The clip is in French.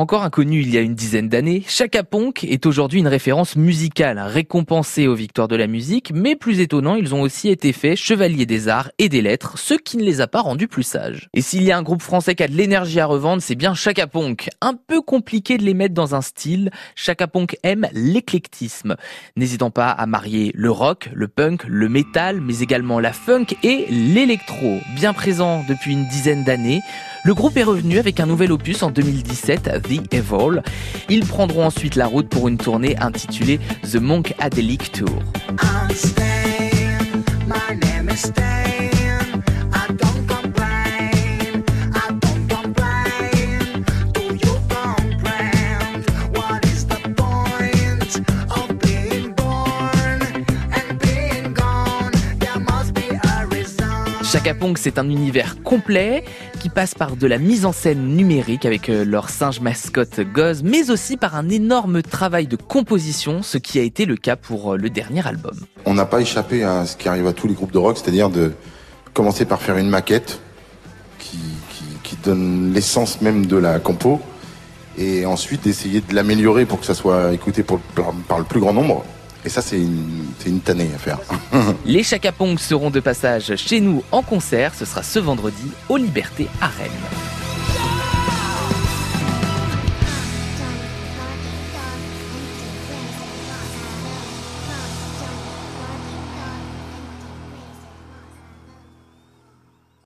Encore inconnu il y a une dizaine d'années, Chaka Ponk est aujourd'hui une référence musicale, récompensée aux victoires de la musique, mais plus étonnant, ils ont aussi été faits chevaliers des arts et des lettres, ce qui ne les a pas rendus plus sages. Et s'il y a un groupe français qui a de l'énergie à revendre, c'est bien Chaka Ponk. Un peu compliqué de les mettre dans un style, Chaka Ponk aime l'éclectisme, n'hésitant pas à marier le rock, le punk, le metal, mais également la funk et l'électro, bien présent depuis une dizaine d'années. Le groupe est revenu avec un nouvel opus en 2017, The Evol. Ils prendront ensuite la route pour une tournée intitulée The Monk Adelic Tour. Chaka Pong, c'est un univers complet qui passe par de la mise en scène numérique avec euh, leur singe mascotte Goz, mais aussi par un énorme travail de composition, ce qui a été le cas pour euh, le dernier album. On n'a pas échappé à ce qui arrive à tous les groupes de rock, c'est-à-dire de commencer par faire une maquette qui, donne l'essence même de la compo, et ensuite d'essayer de l'améliorer pour que ça soit écouté par le plus grand nombre. Et ça, c'est une, une tannée à faire. Les Chaka seront de passage chez nous en concert. Ce sera ce vendredi au Liberté à Rennes.